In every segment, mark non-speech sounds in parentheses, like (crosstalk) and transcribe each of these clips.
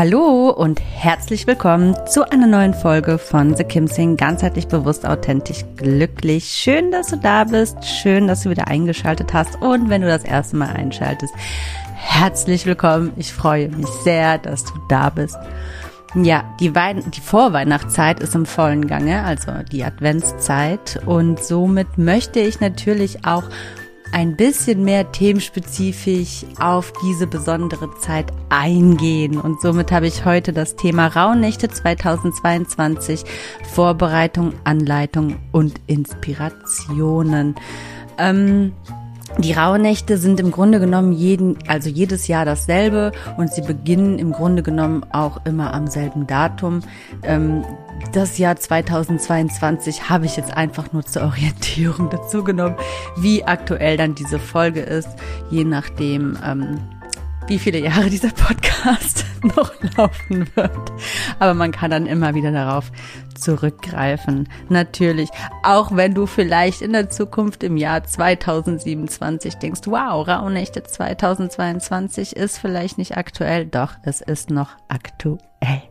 Hallo und herzlich willkommen zu einer neuen Folge von The Kim Sing, ganzheitlich bewusst, authentisch, glücklich. Schön, dass du da bist, schön, dass du wieder eingeschaltet hast und wenn du das erste Mal einschaltest, herzlich willkommen. Ich freue mich sehr, dass du da bist. Ja, die, Wein die Vorweihnachtszeit ist im vollen Gange, also die Adventszeit und somit möchte ich natürlich auch ein bisschen mehr themenspezifisch auf diese besondere Zeit eingehen. Und somit habe ich heute das Thema Rauhnächte 2022, Vorbereitung, Anleitung und Inspirationen. Ähm, die Rauhnächte sind im Grunde genommen jeden, also jedes Jahr dasselbe und sie beginnen im Grunde genommen auch immer am selben Datum. Ähm, das Jahr 2022 habe ich jetzt einfach nur zur Orientierung (laughs) dazu genommen, wie aktuell dann diese Folge ist, je nachdem, ähm, wie viele Jahre (laughs) dieser Podcast (laughs) noch laufen wird. Aber man kann dann immer wieder darauf zurückgreifen. Natürlich, auch wenn du vielleicht in der Zukunft im Jahr 2027 denkst, wow, Rauhnächte 2022 ist vielleicht nicht aktuell, doch es ist noch aktuell.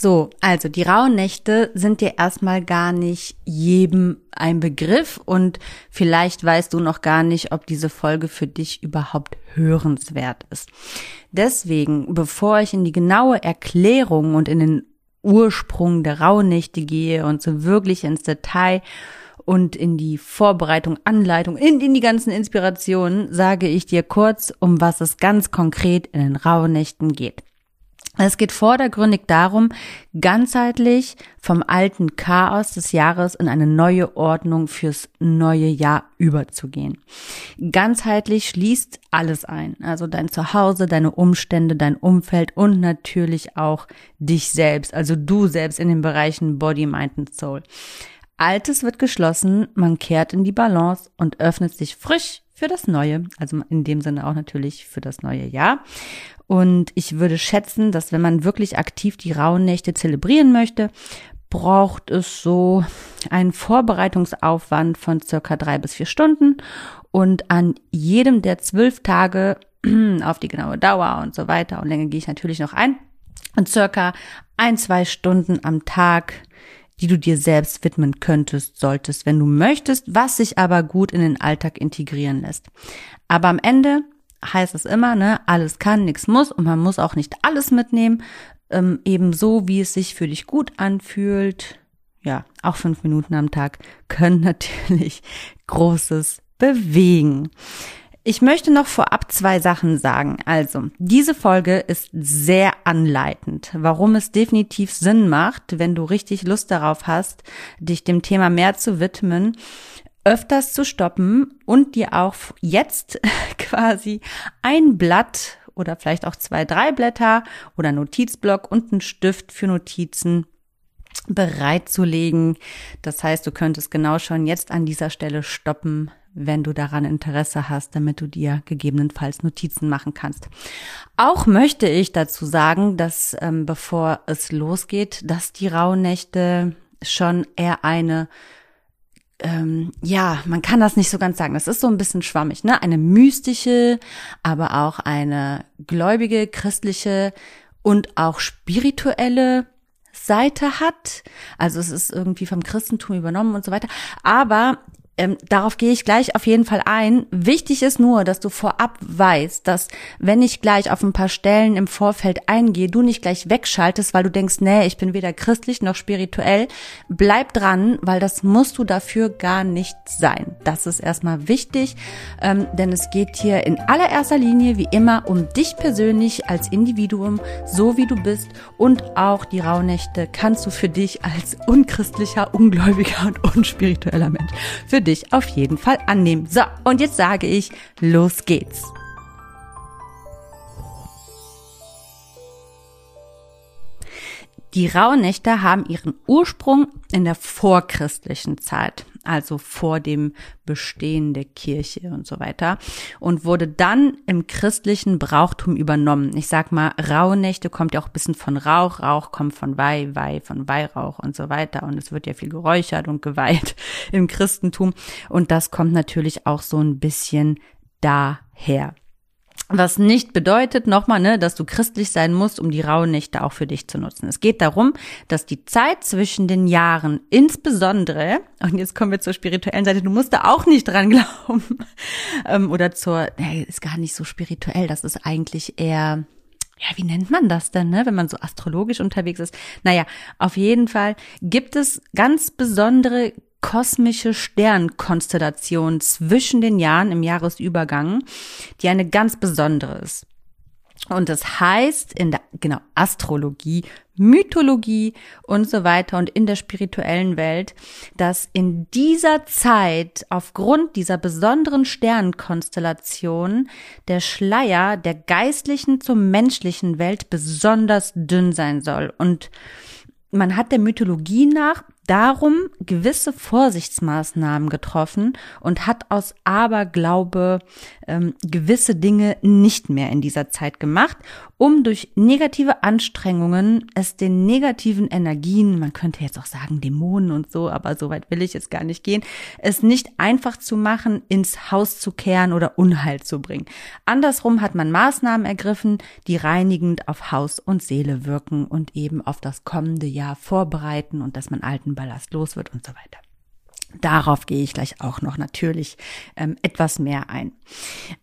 So, also die Rauhnächte sind dir erstmal gar nicht jedem ein Begriff und vielleicht weißt du noch gar nicht, ob diese Folge für dich überhaupt hörenswert ist. Deswegen, bevor ich in die genaue Erklärung und in den Ursprung der Rauhnächte gehe und so wirklich ins Detail und in die Vorbereitung, Anleitung, in, in die ganzen Inspirationen, sage ich dir kurz, um was es ganz konkret in den Rauhnächten geht. Es geht vordergründig darum, ganzheitlich vom alten Chaos des Jahres in eine neue Ordnung fürs neue Jahr überzugehen. Ganzheitlich schließt alles ein, also dein Zuhause, deine Umstände, dein Umfeld und natürlich auch dich selbst, also du selbst in den Bereichen Body, Mind und Soul. Altes wird geschlossen, man kehrt in die Balance und öffnet sich frisch für das Neue, also in dem Sinne auch natürlich für das neue Jahr. Und ich würde schätzen, dass wenn man wirklich aktiv die rauen Nächte zelebrieren möchte, braucht es so einen Vorbereitungsaufwand von circa drei bis vier Stunden und an jedem der zwölf Tage (clears throat) auf die genaue Dauer und so weiter und Länge gehe ich natürlich noch ein und circa ein, zwei Stunden am Tag die du dir selbst widmen könntest, solltest, wenn du möchtest, was sich aber gut in den Alltag integrieren lässt. Aber am Ende heißt es immer, ne, alles kann, nichts muss und man muss auch nicht alles mitnehmen, ähm, eben so, wie es sich für dich gut anfühlt. Ja, auch fünf Minuten am Tag können (laughs) natürlich Großes bewegen. Ich möchte noch vorab zwei Sachen sagen. Also, diese Folge ist sehr anleitend, warum es definitiv Sinn macht, wenn du richtig Lust darauf hast, dich dem Thema mehr zu widmen, öfters zu stoppen und dir auch jetzt (laughs) quasi ein Blatt oder vielleicht auch zwei, drei Blätter oder Notizblock und einen Stift für Notizen bereitzulegen. Das heißt, du könntest genau schon jetzt an dieser Stelle stoppen, wenn du daran Interesse hast, damit du dir gegebenenfalls Notizen machen kannst. Auch möchte ich dazu sagen, dass ähm, bevor es losgeht, dass die Rauhnächte schon eher eine ähm, ja, man kann das nicht so ganz sagen. Das ist so ein bisschen schwammig, ne? Eine mystische, aber auch eine gläubige, christliche und auch spirituelle Seite hat. Also es ist irgendwie vom Christentum übernommen und so weiter. Aber ähm, darauf gehe ich gleich auf jeden Fall ein. Wichtig ist nur, dass du vorab weißt, dass wenn ich gleich auf ein paar Stellen im Vorfeld eingehe, du nicht gleich wegschaltest, weil du denkst, nee, ich bin weder christlich noch spirituell. Bleib dran, weil das musst du dafür gar nicht sein. Das ist erstmal wichtig, ähm, denn es geht hier in allererster Linie wie immer um dich persönlich als Individuum, so wie du bist und auch die Rauhnächte kannst du für dich als unchristlicher, ungläubiger und unspiritueller Mensch für dich auf jeden Fall annehmen. So, und jetzt sage ich, los geht's. Die Rauhnächte haben ihren Ursprung in der vorchristlichen Zeit, also vor dem Bestehen der Kirche und so weiter, und wurde dann im christlichen Brauchtum übernommen. Ich sag mal, Rauhnächte kommt ja auch ein bisschen von Rauch, Rauch kommt von Weih, Weih von Weihrauch und so weiter. Und es wird ja viel geräuchert und geweiht (laughs) im Christentum. Und das kommt natürlich auch so ein bisschen daher. Was nicht bedeutet, nochmal, ne, dass du christlich sein musst, um die rauen Nächte auch für dich zu nutzen. Es geht darum, dass die Zeit zwischen den Jahren insbesondere, und jetzt kommen wir zur spirituellen Seite, du musst da auch nicht dran (laughs) glauben, ähm, oder zur, nee, ist gar nicht so spirituell, das ist eigentlich eher, ja, wie nennt man das denn, ne, wenn man so astrologisch unterwegs ist? Naja, auf jeden Fall gibt es ganz besondere kosmische Sternkonstellation zwischen den Jahren im Jahresübergang, die eine ganz besondere ist. Und das heißt in der, genau, Astrologie, Mythologie und so weiter und in der spirituellen Welt, dass in dieser Zeit aufgrund dieser besonderen Sternkonstellation der Schleier der geistlichen zur menschlichen Welt besonders dünn sein soll. Und man hat der Mythologie nach darum gewisse Vorsichtsmaßnahmen getroffen und hat aus Aberglaube ähm, gewisse Dinge nicht mehr in dieser Zeit gemacht, um durch negative Anstrengungen es den negativen Energien, man könnte jetzt auch sagen Dämonen und so, aber so weit will ich jetzt gar nicht gehen, es nicht einfach zu machen, ins Haus zu kehren oder Unheil zu bringen. Andersrum hat man Maßnahmen ergriffen, die reinigend auf Haus und Seele wirken und eben auf das kommende Jahr vorbereiten und dass man alten Ballast los wird und so weiter. Darauf gehe ich gleich auch noch natürlich ähm, etwas mehr ein.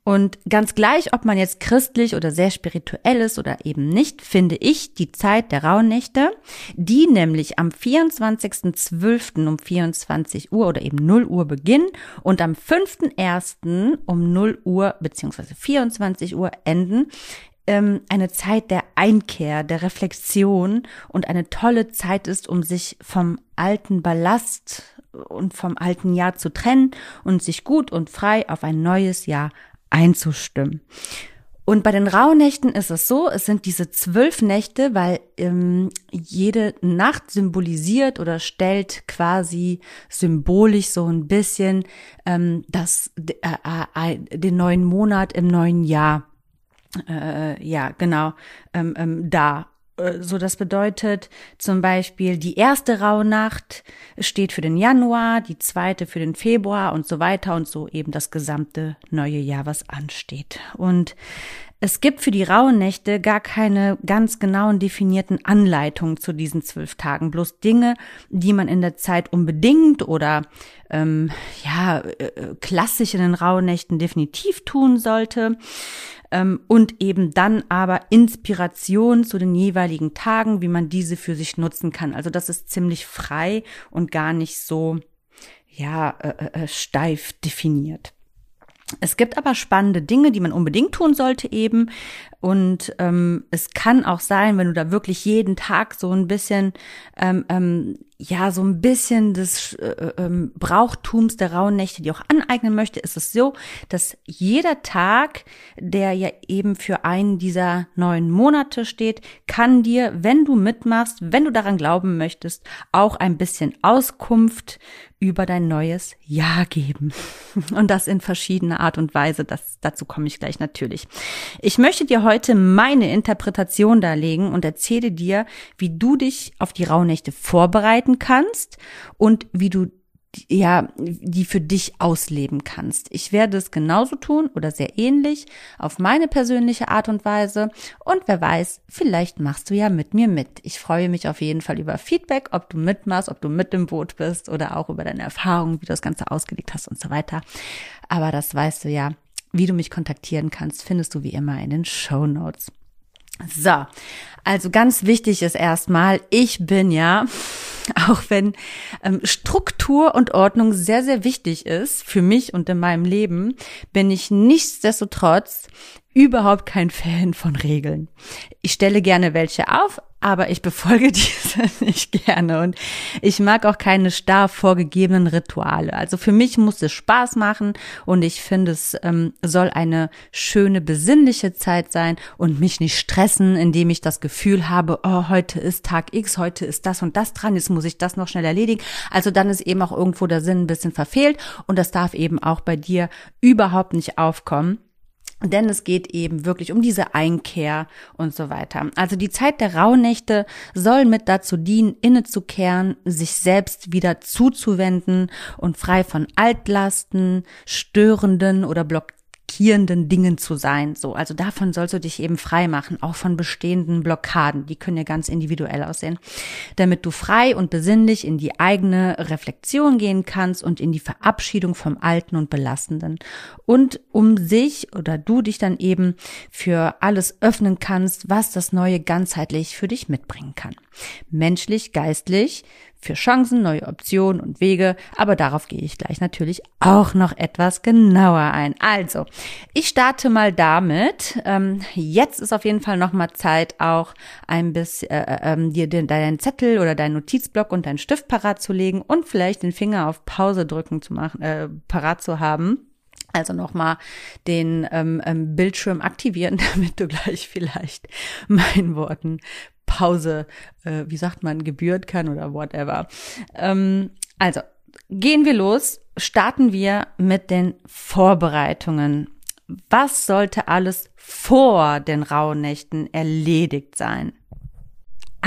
Und ganz gleich, ob man jetzt christlich oder sehr spirituell ist oder eben nicht, finde ich die Zeit der Rauhnächte, die nämlich am 24.12. um 24 Uhr oder eben 0 Uhr beginnen und am 5.1. um 0 Uhr beziehungsweise 24 Uhr enden, ähm, eine Zeit der Einkehr, der Reflexion und eine tolle Zeit ist, um sich vom alten Ballast und vom alten Jahr zu trennen und sich gut und frei auf ein neues Jahr einzustimmen. Und bei den Rauhnächten ist es so, es sind diese zwölf Nächte, weil ähm, jede Nacht symbolisiert oder stellt quasi symbolisch so ein bisschen ähm, das, äh, äh, den neuen Monat im neuen Jahr äh, ja, genau, ähm, ähm, da. Äh, so, das bedeutet zum Beispiel, die erste Rauhnacht steht für den Januar, die zweite für den Februar und so weiter und so eben das gesamte neue Jahr, was ansteht. Und es gibt für die Rauhnächte gar keine ganz genauen definierten Anleitungen zu diesen zwölf Tagen, bloß Dinge, die man in der Zeit unbedingt oder ähm, ja äh, klassisch in den Rauhnächten definitiv tun sollte ähm, und eben dann aber Inspiration zu den jeweiligen Tagen, wie man diese für sich nutzen kann. Also das ist ziemlich frei und gar nicht so ja äh, äh, äh steif definiert. Es gibt aber spannende Dinge, die man unbedingt tun sollte eben. Und ähm, es kann auch sein, wenn du da wirklich jeden Tag so ein bisschen ähm, ähm, ja so ein bisschen des äh, äh, ähm, Brauchtums der rauen Nächte, die auch aneignen möchte, ist es so, dass jeder Tag, der ja eben für einen dieser neuen Monate steht, kann dir, wenn du mitmachst, wenn du daran glauben möchtest, auch ein bisschen Auskunft über dein neues Jahr geben. (laughs) Und das in verschiedener Art und Weise. Das, dazu komme ich gleich natürlich. Ich möchte dir heute meine Interpretation darlegen und erzähle dir, wie du dich auf die Rauhnächte vorbereiten kannst und wie du ja, die für dich ausleben kannst. Ich werde es genauso tun oder sehr ähnlich auf meine persönliche Art und Weise. Und wer weiß, vielleicht machst du ja mit mir mit. Ich freue mich auf jeden Fall über Feedback, ob du mitmachst, ob du mit im Boot bist oder auch über deine Erfahrungen, wie du das Ganze ausgelegt hast und so weiter. Aber das weißt du ja. Wie du mich kontaktieren kannst, findest du wie immer in den Show Notes. So, also ganz wichtig ist erstmal, ich bin ja, (laughs) auch wenn ähm, Struktur und Ordnung sehr, sehr wichtig ist für mich und in meinem Leben, bin ich nichtsdestotrotz überhaupt kein (laughs) Fan von Regeln. Ich stelle gerne welche auf, aber ich befolge (laughs) diese nicht gerne und ich mag auch keine starr vorgegebenen Rituale. Also für mich muss es Spaß machen und ich finde, es ähm, soll eine schöne, besinnliche Zeit sein und mich nicht stressen, indem ich das Gefühl habe, oh, heute ist Tag X, heute ist das und das dran, jetzt muss ich das noch schnell erledigen. Also dann ist eben auch irgendwo der Sinn ein bisschen verfehlt und das darf eben auch bei dir überhaupt nicht aufkommen. Denn es geht eben wirklich um diese Einkehr und so weiter. Also die Zeit der Rauhnächte soll mit dazu dienen, innezukehren, sich selbst wieder zuzuwenden und frei von Altlasten, störenden oder block blockierenden Dingen zu sein. So, also davon sollst du dich eben frei machen, auch von bestehenden Blockaden. Die können ja ganz individuell aussehen, damit du frei und besinnlich in die eigene Reflexion gehen kannst und in die Verabschiedung vom Alten und Belastenden. Und um sich oder du dich dann eben für alles öffnen kannst, was das Neue ganzheitlich für dich mitbringen kann. Menschlich, geistlich, für Chancen, neue Optionen und Wege, aber darauf gehe ich gleich natürlich auch noch etwas genauer ein. Also, ich starte mal damit. Ähm, jetzt ist auf jeden Fall noch mal Zeit, auch ein bisschen äh, äh, ähm, dir den, deinen Zettel oder deinen Notizblock und deinen Stift parat zu legen und vielleicht den Finger auf Pause drücken zu machen, äh, parat zu haben. Also nochmal den ähm, ähm, Bildschirm aktivieren, (laughs) damit du gleich vielleicht meinen Worten Pause, äh, wie sagt man, gebührt kann oder whatever. Ähm, also, gehen wir los, starten wir mit den Vorbereitungen. Was sollte alles vor den Rauhnächten erledigt sein?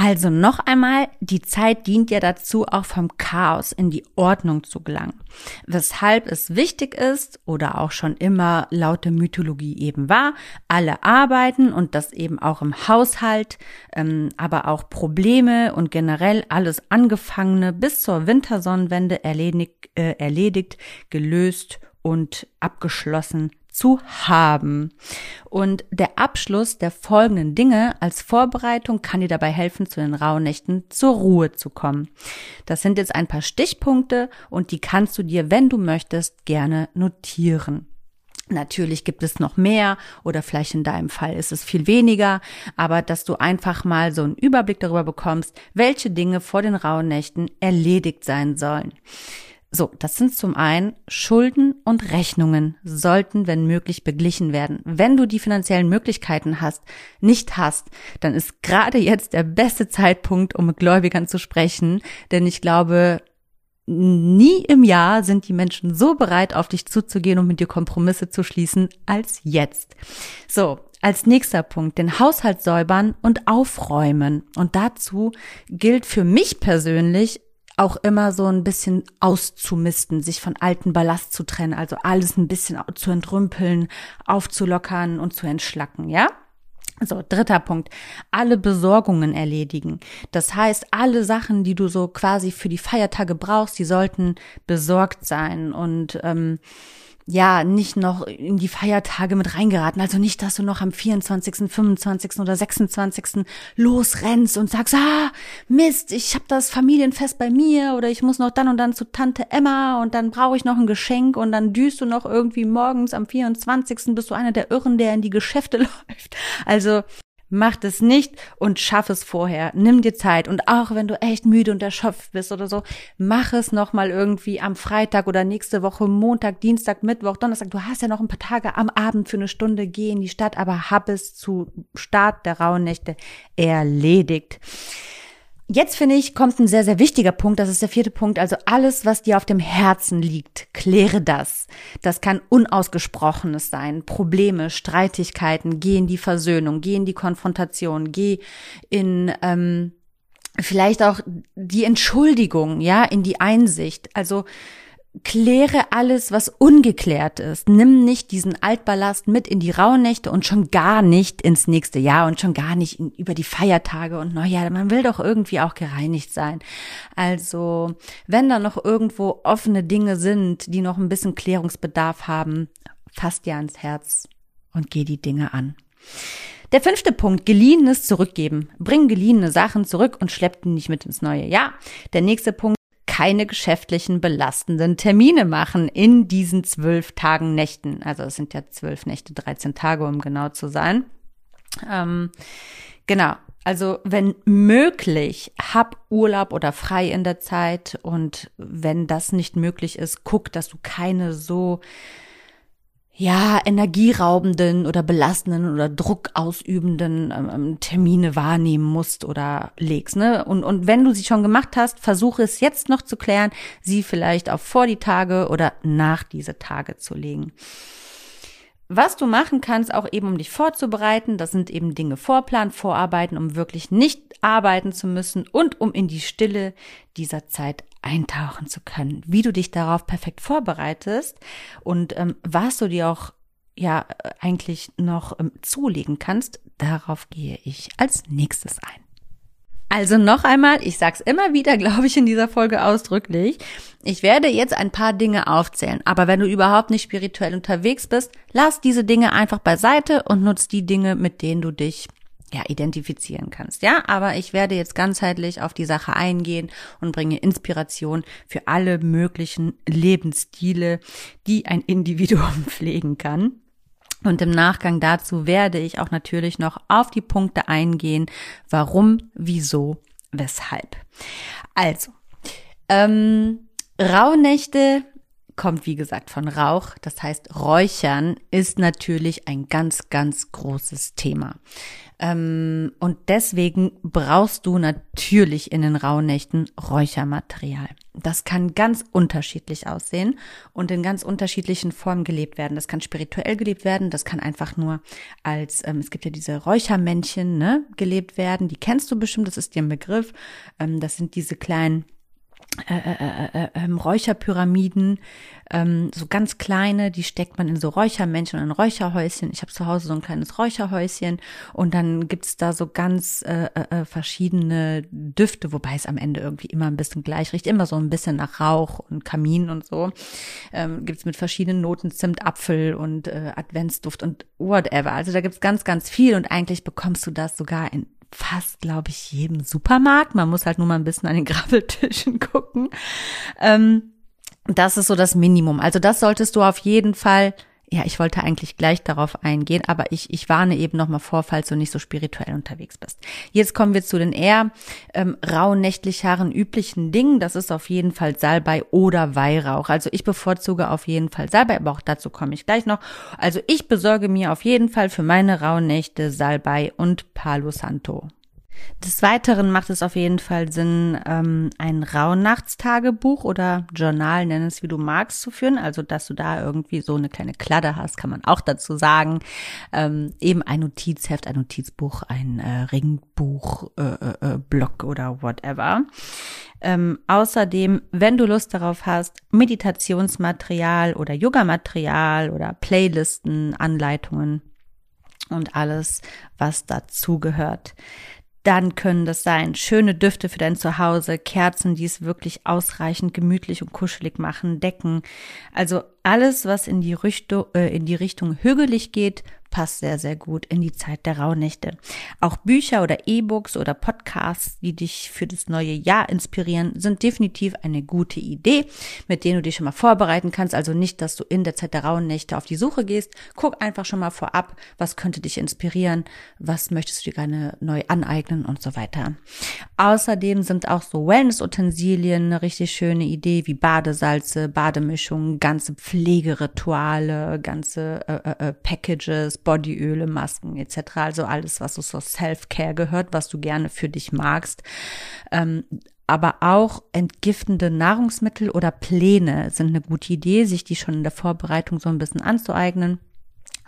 Also noch einmal, die Zeit dient ja dazu, auch vom Chaos in die Ordnung zu gelangen. Weshalb es wichtig ist oder auch schon immer laut der Mythologie eben war, alle arbeiten und das eben auch im Haushalt, ähm, aber auch Probleme und generell alles Angefangene bis zur Wintersonnenwende erledigt, äh, erledigt gelöst und abgeschlossen zu haben. Und der Abschluss der folgenden Dinge als Vorbereitung kann dir dabei helfen, zu den Rauhnächten zur Ruhe zu kommen. Das sind jetzt ein paar Stichpunkte und die kannst du dir, wenn du möchtest, gerne notieren. Natürlich gibt es noch mehr oder vielleicht in deinem Fall ist es viel weniger, aber dass du einfach mal so einen Überblick darüber bekommst, welche Dinge vor den Rauhnächten erledigt sein sollen. So, das sind zum einen Schulden und Rechnungen sollten, wenn möglich, beglichen werden. Wenn du die finanziellen Möglichkeiten hast, nicht hast, dann ist gerade jetzt der beste Zeitpunkt, um mit Gläubigern zu sprechen, denn ich glaube, nie im Jahr sind die Menschen so bereit, auf dich zuzugehen und mit dir Kompromisse zu schließen, als jetzt. So, als nächster Punkt den Haushalt säubern und aufräumen. Und dazu gilt für mich persönlich auch immer so ein bisschen auszumisten, sich von alten Ballast zu trennen, also alles ein bisschen zu entrümpeln, aufzulockern und zu entschlacken, ja? So, dritter Punkt. Alle Besorgungen erledigen. Das heißt, alle Sachen, die du so quasi für die Feiertage brauchst, die sollten besorgt sein und ähm, ja, nicht noch in die Feiertage mit reingeraten. Also nicht, dass du noch am 24., 25. oder 26. losrennst und sagst, ah, Mist, ich habe das Familienfest bei mir oder ich muss noch dann und dann zu Tante Emma und dann brauche ich noch ein Geschenk und dann düst du noch irgendwie morgens am 24. bist du einer der Irren, der in die Geschäfte (laughs) läuft. Also Mach es nicht und schaff es vorher. Nimm dir Zeit und auch wenn du echt müde und erschöpft bist oder so, mach es noch mal irgendwie am Freitag oder nächste Woche Montag, Dienstag, Mittwoch, Donnerstag. Du hast ja noch ein paar Tage am Abend für eine Stunde geh in die Stadt, aber hab es zu Start der rauen Nächte erledigt. Jetzt finde ich, kommt ein sehr, sehr wichtiger Punkt. Das ist der vierte Punkt. Also alles, was dir auf dem Herzen liegt, kläre das. Das kann Unausgesprochenes sein. Probleme, Streitigkeiten. Geh in die Versöhnung, geh in die Konfrontation, geh in, ähm, vielleicht auch die Entschuldigung, ja, in die Einsicht. Also kläre alles, was ungeklärt ist. Nimm nicht diesen Altballast mit in die Rauhnächte und schon gar nicht ins nächste Jahr und schon gar nicht in, über die Feiertage und Neujahr. Man will doch irgendwie auch gereinigt sein. Also, wenn da noch irgendwo offene Dinge sind, die noch ein bisschen Klärungsbedarf haben, fass dir ans Herz und geh die Dinge an. Der fünfte Punkt, geliehenes zurückgeben. Bring geliehene Sachen zurück und schlepp die nicht mit ins neue Jahr. Der nächste Punkt, keine geschäftlichen belastenden Termine machen in diesen zwölf Tagen Nächten. Also es sind ja zwölf Nächte, 13 Tage, um genau zu sein. Ähm, genau. Also wenn möglich, hab Urlaub oder frei in der Zeit und wenn das nicht möglich ist, guck, dass du keine so ja, energieraubenden oder belastenden oder druckausübenden ähm, ähm, Termine wahrnehmen musst oder legst. Ne? Und, und wenn du sie schon gemacht hast, versuche es jetzt noch zu klären, sie vielleicht auf vor die Tage oder nach diese Tage zu legen. Was du machen kannst, auch eben um dich vorzubereiten, das sind eben Dinge vorplanen, vorarbeiten, um wirklich nicht arbeiten zu müssen und um in die Stille dieser Zeit eintauchen zu können. Wie du dich darauf perfekt vorbereitest und ähm, was du dir auch ja eigentlich noch ähm, zulegen kannst, darauf gehe ich als nächstes ein. Also noch einmal, ich sag's immer wieder, (laughs) glaube ich, in dieser Folge ausdrücklich. Ich werde jetzt ein paar Dinge aufzählen, aber wenn du überhaupt nicht spirituell unterwegs bist, lass diese Dinge einfach beiseite und nutz die Dinge, mit denen du dich ja, identifizieren kannst. Ja, aber ich werde jetzt ganzheitlich auf die Sache eingehen und bringe Inspiration für alle möglichen Lebensstile, die ein Individuum (laughs) pflegen kann. Und im Nachgang dazu werde ich auch natürlich noch auf die Punkte eingehen, warum, wieso, weshalb. Also, ähm, Rauhnächte kommt wie gesagt von Rauch, das heißt Räuchern ist natürlich ein ganz, ganz großes Thema. Ähm, und deswegen brauchst du natürlich in den Rauhnächten Räuchermaterial. Das kann ganz unterschiedlich aussehen und in ganz unterschiedlichen Formen gelebt werden. Das kann spirituell gelebt werden, das kann einfach nur als, ähm, es gibt ja diese Räuchermännchen, ne, gelebt werden. Die kennst du bestimmt, das ist dir ein Begriff. Ähm, das sind diese kleinen äh, äh, äh, äh, ähm, Räucherpyramiden, ähm, so ganz kleine, die steckt man in so Räuchermännchen und ein Räucherhäuschen. Ich habe zu Hause so ein kleines Räucherhäuschen und dann gibt's da so ganz äh, äh, verschiedene Düfte, wobei es am Ende irgendwie immer ein bisschen gleich riecht, immer so ein bisschen nach Rauch und Kamin und so. Ähm, gibt's mit verschiedenen Noten Zimt, Apfel und äh, Adventsduft und whatever. Also da gibt's ganz, ganz viel und eigentlich bekommst du das sogar in fast, glaube ich, jedem Supermarkt. Man muss halt nur mal ein bisschen an den (laughs) Grabbeltischen gucken. Ähm, das ist so das Minimum. Also das solltest du auf jeden Fall ja, ich wollte eigentlich gleich darauf eingehen, aber ich, ich warne eben nochmal vor, falls du nicht so spirituell unterwegs bist. Jetzt kommen wir zu den eher ähm, rauhnächtlicheren üblichen Dingen. Das ist auf jeden Fall Salbei oder Weihrauch. Also ich bevorzuge auf jeden Fall Salbei, aber auch dazu komme ich gleich noch. Also ich besorge mir auf jeden Fall für meine Rauhnächte Salbei und Palo Santo. Des Weiteren macht es auf jeden Fall Sinn, ähm, ein Rauhnachtstagebuch oder Journal, nenn es wie du magst, zu führen. Also, dass du da irgendwie so eine kleine Kladde hast, kann man auch dazu sagen. Ähm, eben ein Notizheft, ein Notizbuch, ein äh, Ringbuch, äh, äh, äh Blog oder whatever. Ähm, außerdem, wenn du Lust darauf hast, Meditationsmaterial oder Yoga-Material oder Playlisten, Anleitungen und alles, was dazugehört dann können das sein schöne Düfte für dein Zuhause, Kerzen, die es wirklich ausreichend gemütlich und kuschelig machen, Decken. Also alles, was in die, Richtung, äh, in die Richtung hügelig geht, passt sehr, sehr gut in die Zeit der Rauhnächte. Auch Bücher oder E-Books oder Podcasts, die dich für das neue Jahr inspirieren, sind definitiv eine gute Idee, mit denen du dich schon mal vorbereiten kannst. Also nicht, dass du in der Zeit der Rauhnächte auf die Suche gehst. Guck einfach schon mal vorab, was könnte dich inspirieren, was möchtest du dir gerne neu aneignen und so weiter. Außerdem sind auch so Wellness-Utensilien eine richtig schöne Idee, wie Badesalze, Bademischungen, ganze Pflegerituale, ganze äh, äh, äh Bodyöle, Masken etc. Also alles, was so zur Self-Care gehört, was du gerne für dich magst. Ähm, aber auch entgiftende Nahrungsmittel oder Pläne sind eine gute Idee, sich die schon in der Vorbereitung so ein bisschen anzueignen.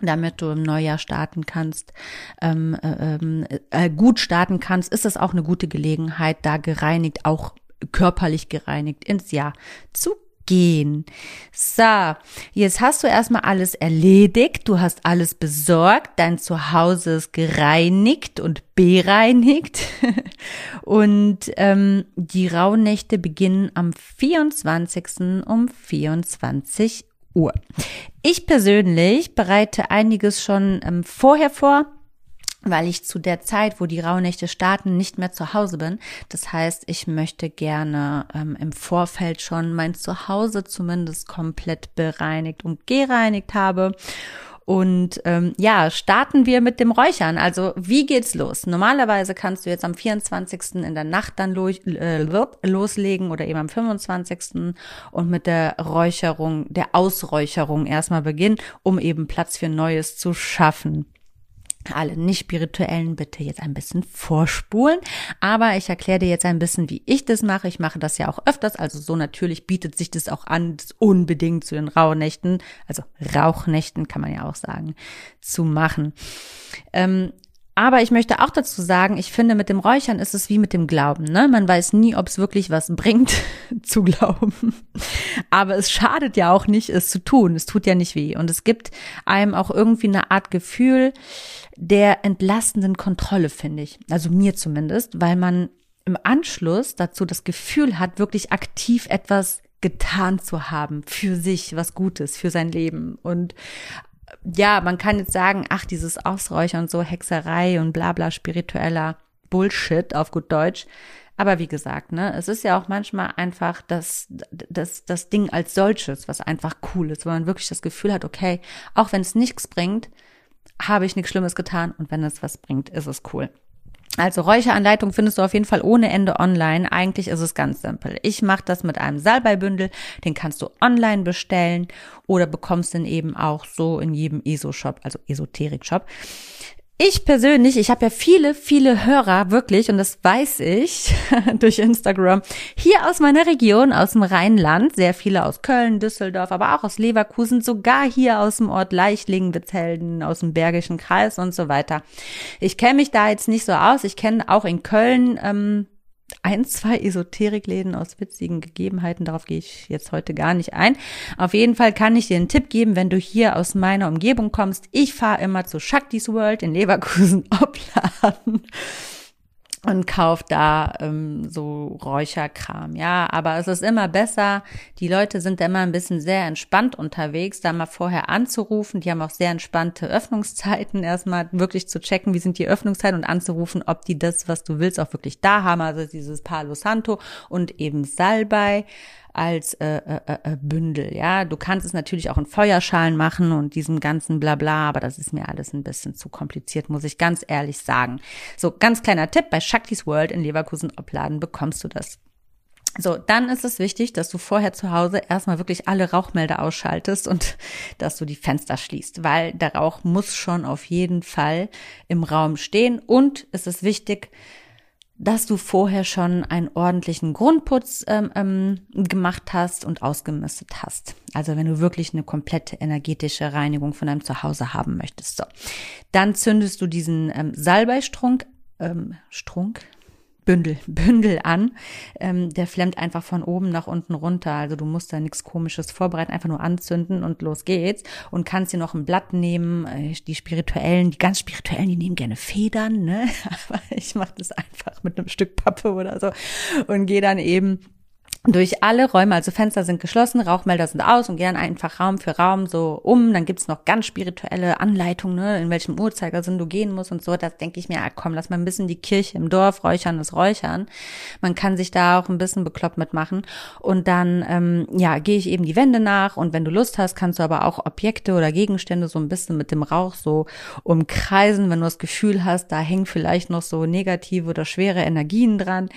damit du im Neujahr starten kannst, ähm, äh, ähm, äh, gut starten kannst, ist es auch eine gute Gelegenheit, da gereinigt, auch körperlich gereinigt ins Jahr zu gehen. So, jetzt hast du erstmal alles erledigt, du hast alles besorgt, dein Zuhause ist gereinigt und bereinigt (laughs) und ähm, die Rauhnächte beginnen am 24. um 24 Uhr. Ich persönlich bereite einiges schon ähm, vorher vor weil ich zu der Zeit, wo die Rauhnächte starten, nicht mehr zu Hause bin. Das heißt, ich möchte gerne ähm, im Vorfeld schon mein Zuhause zumindest komplett bereinigt und gereinigt habe. Und ähm, ja, starten wir mit dem Räuchern. Also wie geht's los? Normalerweise kannst du jetzt am 24. in der Nacht dann lo äh, loslegen oder eben am 25. und mit der Räucherung, der Ausräucherung erstmal beginnen, um eben Platz für Neues zu schaffen alle nicht-spirituellen bitte jetzt ein bisschen vorspulen. Aber ich erkläre dir jetzt ein bisschen, wie ich das mache. Ich mache das ja auch öfters. Also so natürlich bietet sich das auch an, das unbedingt zu den Rauhnächten, also Rauchnächten kann man ja auch sagen, zu machen. Ähm, aber ich möchte auch dazu sagen, ich finde, mit dem Räuchern ist es wie mit dem Glauben. Ne? Man weiß nie, ob es wirklich was bringt, (laughs) zu glauben. Aber es schadet ja auch nicht, es zu tun. Es tut ja nicht weh. Und es gibt einem auch irgendwie eine Art Gefühl der entlastenden Kontrolle, finde ich. Also mir zumindest, weil man im Anschluss dazu das Gefühl hat, wirklich aktiv etwas getan zu haben für sich, was Gutes, für sein Leben. Und ja, man kann jetzt sagen, ach, dieses Ausräuchern und so, Hexerei und bla bla spiritueller Bullshit auf gut Deutsch. Aber wie gesagt, ne, es ist ja auch manchmal einfach das, das, das Ding als solches, was einfach cool ist, wo man wirklich das Gefühl hat, okay, auch wenn es nichts bringt, habe ich nichts Schlimmes getan und wenn es was bringt, ist es cool. Also Räucheranleitung findest du auf jeden Fall ohne Ende online. Eigentlich ist es ganz simpel. Ich mache das mit einem Salbeibündel, den kannst du online bestellen oder bekommst den eben auch so in jedem ESO-Shop, also Esoterik-Shop. Ich persönlich, ich habe ja viele, viele Hörer, wirklich, und das weiß ich (laughs) durch Instagram, hier aus meiner Region, aus dem Rheinland, sehr viele aus Köln, Düsseldorf, aber auch aus Leverkusen, sogar hier aus dem Ort Leichlingen, Witzelden, aus dem Bergischen Kreis und so weiter. Ich kenne mich da jetzt nicht so aus. Ich kenne auch in Köln ähm, ein, zwei Esoterikläden aus witzigen Gegebenheiten. Darauf gehe ich jetzt heute gar nicht ein. Auf jeden Fall kann ich dir einen Tipp geben, wenn du hier aus meiner Umgebung kommst. Ich fahre immer zu Shakti's World in Leverkusen (laughs) Opladen und kauft da ähm, so Räucherkram, ja. Aber es ist immer besser. Die Leute sind immer ein bisschen sehr entspannt unterwegs, da mal vorher anzurufen. Die haben auch sehr entspannte Öffnungszeiten, erstmal wirklich zu checken, wie sind die Öffnungszeiten und anzurufen, ob die das, was du willst, auch wirklich da haben. Also dieses Palo Santo und eben Salbei als äh, äh, äh, Bündel. Ja, du kannst es natürlich auch in Feuerschalen machen und diesem ganzen Blabla, aber das ist mir alles ein bisschen zu kompliziert, muss ich ganz ehrlich sagen. So, ganz kleiner Tipp, bei Shakti's World in Leverkusen Opladen bekommst du das. So, dann ist es wichtig, dass du vorher zu Hause erstmal wirklich alle Rauchmelder ausschaltest und (laughs) dass du die Fenster schließt, weil der Rauch muss schon auf jeden Fall im Raum stehen und es ist wichtig, dass du vorher schon einen ordentlichen Grundputz ähm, ähm, gemacht hast und ausgemistet hast. Also wenn du wirklich eine komplette energetische Reinigung von deinem Zuhause haben möchtest. So. Dann zündest du diesen ähm, Salbeistrunk, ähm, Strunk, Bündel, (laughs) Bündel an. Ähm, der flemmt einfach von oben nach unten runter. Also du musst da nichts Komisches vorbereiten, einfach nur anzünden und los geht's. Und kannst dir noch ein Blatt nehmen. Äh, die spirituellen, die ganz spirituellen, die nehmen gerne Federn, ne? (laughs) Aber ich mache das einfach mit einem Stück Pappe oder so und gehe dann eben durch alle Räume, also Fenster sind geschlossen, Rauchmelder sind aus und gehen einfach Raum für Raum so um. Dann gibt's noch ganz spirituelle Anleitungen, ne, in welchem Uhrzeigersinn du gehen musst und so. Das denke ich mir, ah, komm, lass mal ein bisschen die Kirche im Dorf räuchern, das Räuchern. Man kann sich da auch ein bisschen bekloppt mitmachen. Und dann, ähm, ja, gehe ich eben die Wände nach und wenn du Lust hast, kannst du aber auch Objekte oder Gegenstände so ein bisschen mit dem Rauch so umkreisen, wenn du das Gefühl hast, da hängen vielleicht noch so negative oder schwere Energien dran.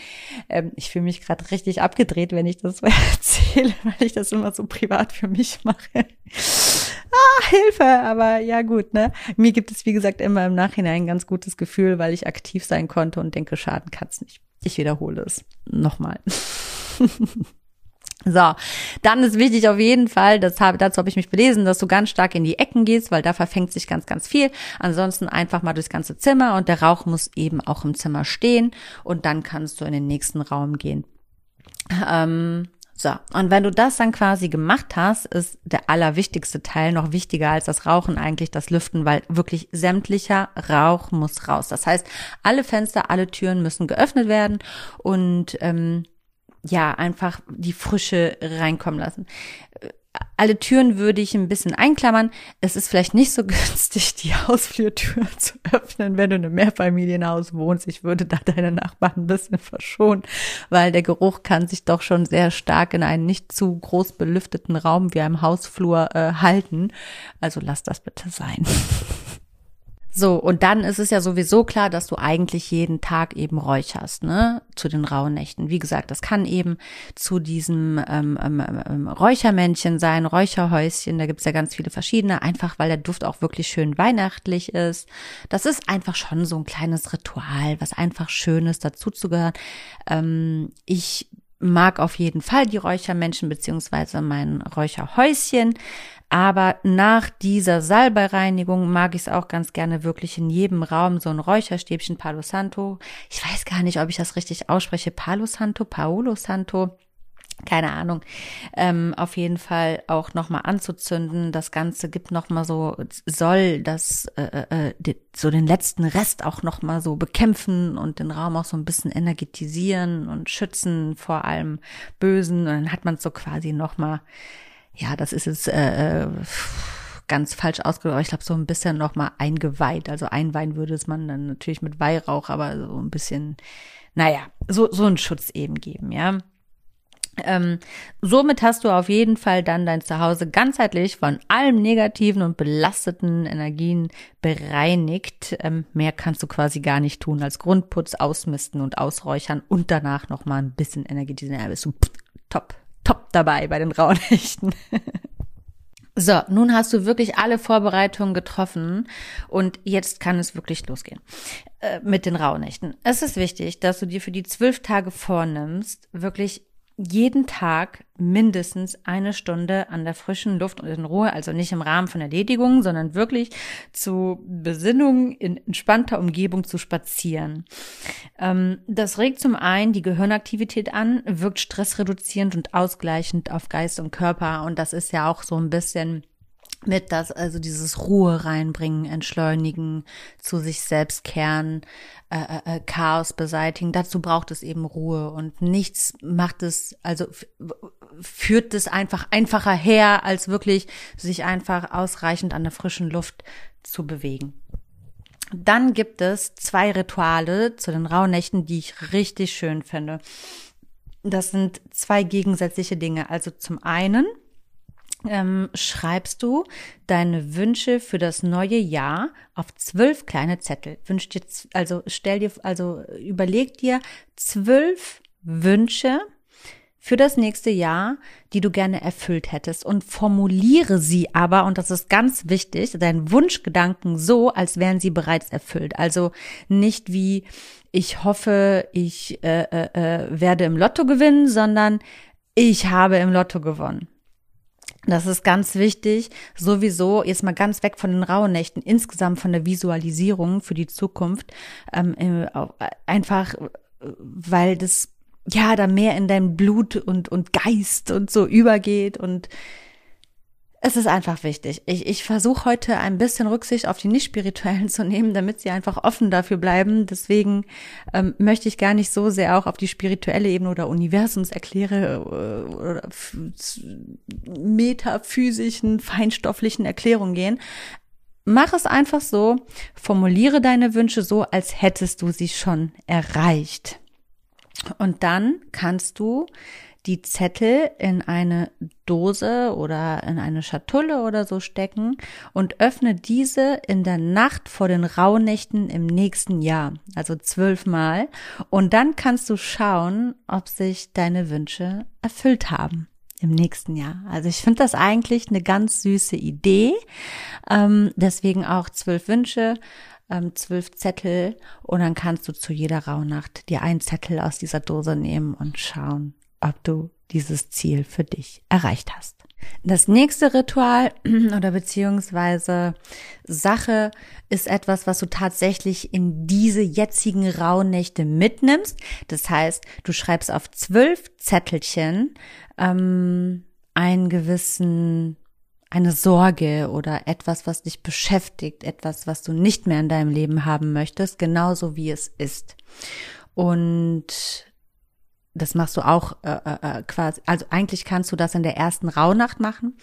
Ähm, ich fühle mich gerade richtig abgedreht wenn ich das (laughs) erzähle, weil ich das immer so privat für mich mache. Ah, Hilfe, aber ja gut, ne? Mir gibt es, wie gesagt, immer im Nachhinein ein ganz gutes Gefühl, weil ich aktiv sein konnte und denke, schaden kann's nicht. Ich wiederhole es nochmal. (laughs) So, dann ist wichtig auf jeden Fall, das habe, dazu habe ich mich belesen, dass du ganz stark in die Ecken gehst, weil da verfängt sich ganz, ganz viel. Ansonsten einfach mal durchs ganze Zimmer und der Rauch muss eben auch im Zimmer stehen und dann kannst du in den nächsten Raum gehen. Ähm, so, und wenn du das dann quasi gemacht hast, ist der allerwichtigste Teil noch wichtiger als das Rauchen eigentlich das Lüften, weil wirklich sämtlicher Rauch muss raus. Das heißt, alle Fenster, alle Türen müssen geöffnet werden und ähm, ja, einfach die Frische reinkommen lassen. Alle Türen würde ich ein bisschen einklammern. Es ist vielleicht nicht so (laughs) günstig, die Hausflurtür zu öffnen, wenn du in einem Mehrfamilienhaus wohnst. Ich würde da deine Nachbarn ein bisschen verschonen, weil der Geruch kann sich doch schon sehr stark in einen nicht zu groß belüfteten Raum wie einem Hausflur äh, halten. Also lass das bitte sein. (laughs) So, und dann ist es ja sowieso klar, dass du eigentlich jeden Tag eben räucherst, ne, zu den rauen Nächten. Wie gesagt, das kann eben zu diesem ähm, ähm, ähm, Räuchermännchen sein, Räucherhäuschen, da gibt's ja ganz viele verschiedene, einfach weil der Duft auch wirklich schön weihnachtlich ist. Das ist einfach schon so ein kleines Ritual, was einfach schön ist, dazuzugehören. Ähm, ich mag auf jeden Fall die Räuchermenschen beziehungsweise mein Räucherhäuschen. Aber nach dieser Salbeireinigung mag ich es auch ganz gerne wirklich in jedem Raum so ein Räucherstäbchen Palo Santo. Ich weiß gar nicht, ob ich das richtig ausspreche. Palo Santo, Paolo Santo keine Ahnung, ähm, auf jeden Fall auch nochmal anzuzünden. Das Ganze gibt nochmal so, soll das, äh, äh, die, so den letzten Rest auch nochmal so bekämpfen und den Raum auch so ein bisschen energetisieren und schützen vor allem Bösen. Und dann hat man so quasi nochmal ja, das ist jetzt äh, äh, ganz falsch ausgedrückt, aber ich glaube so ein bisschen noch mal eingeweiht. Also einweihen würde es man dann natürlich mit Weihrauch, aber so ein bisschen, naja, so so einen Schutz eben geben, ja. Ähm, somit hast du auf jeden Fall dann dein Zuhause ganzheitlich von allem negativen und belasteten Energien bereinigt. Ähm, mehr kannst du quasi gar nicht tun als Grundputz, ausmisten und ausräuchern und danach noch mal ein bisschen energetisieren. Ja, bist du top top dabei bei den Rauhnächten. So, nun hast du wirklich alle Vorbereitungen getroffen und jetzt kann es wirklich losgehen äh, mit den Rauhnächten. Es ist wichtig, dass du dir für die zwölf Tage vornimmst, wirklich jeden Tag mindestens eine Stunde an der frischen Luft und in Ruhe, also nicht im Rahmen von Erledigungen, sondern wirklich zu Besinnung in entspannter Umgebung zu spazieren. Ähm, das regt zum einen die Gehirnaktivität an, wirkt stressreduzierend und ausgleichend auf Geist und Körper und das ist ja auch so ein bisschen mit das, also dieses Ruhe reinbringen, entschleunigen, zu sich selbst kehren, äh, äh, äh Chaos beseitigen. Dazu braucht es eben Ruhe und nichts macht es, also führt es einfach einfacher her, als wirklich sich einfach ausreichend an der frischen Luft zu bewegen. Dann gibt es zwei Rituale zu den Rauhnächten, die ich richtig schön finde. Das sind zwei gegensätzliche Dinge. Also zum einen ähm, schreibst du deine Wünsche für das neue Jahr auf zwölf kleine Zettel. Wünsch dir, also stell dir, also überleg dir zwölf Wünsche für das nächste Jahr, die du gerne erfüllt hättest und formuliere sie aber, und das ist ganz wichtig, deinen Wunschgedanken so, als wären sie bereits erfüllt. Also nicht wie ich hoffe, ich äh, äh, äh werde im Lotto gewinnen, sondern ich habe im Lotto gewonnen. Das ist ganz wichtig. Sowieso jetzt mal ganz weg von den rauen Nächten, insgesamt von der Visualisierung für die Zukunft. Ähm, äh, einfach, weil das ja da mehr in dein Blut und, und Geist und so übergeht und es ist einfach wichtig. Ich, ich versuche heute ein bisschen Rücksicht auf die Nicht-Spirituellen zu nehmen, damit sie einfach offen dafür bleiben. Deswegen ähm, möchte ich gar nicht so sehr auch auf die spirituelle Ebene oder Universumserkläre äh, oder metaphysischen, feinstofflichen Erklärungen gehen. Mach es einfach so, formuliere deine Wünsche so, als hättest du sie schon erreicht. Und dann kannst du die Zettel in eine Dose oder in eine Schatulle oder so stecken und öffne diese in der Nacht vor den Rauhnächten im nächsten Jahr, also zwölfmal. Und dann kannst du schauen, ob sich deine Wünsche erfüllt haben im nächsten Jahr. Also ich finde das eigentlich eine ganz süße Idee. Ähm, deswegen auch zwölf Wünsche ähm, zwölf Zettel und dann kannst du zu jeder Rauhnacht dir einen Zettel aus dieser Dose nehmen und schauen, ob du dieses Ziel für dich erreicht hast. Das nächste Ritual (clears throat) oder beziehungsweise Sache ist etwas, was du tatsächlich in diese jetzigen Rauhnächte mitnimmst. Das heißt, du schreibst auf zwölf Zettelchen ähm, einen gewissen eine Sorge oder etwas, was dich beschäftigt, etwas, was du nicht mehr in deinem Leben haben möchtest, genauso wie es ist. Und das machst du auch äh, äh, äh, quasi, also eigentlich kannst du das in der ersten Rauhnacht machen,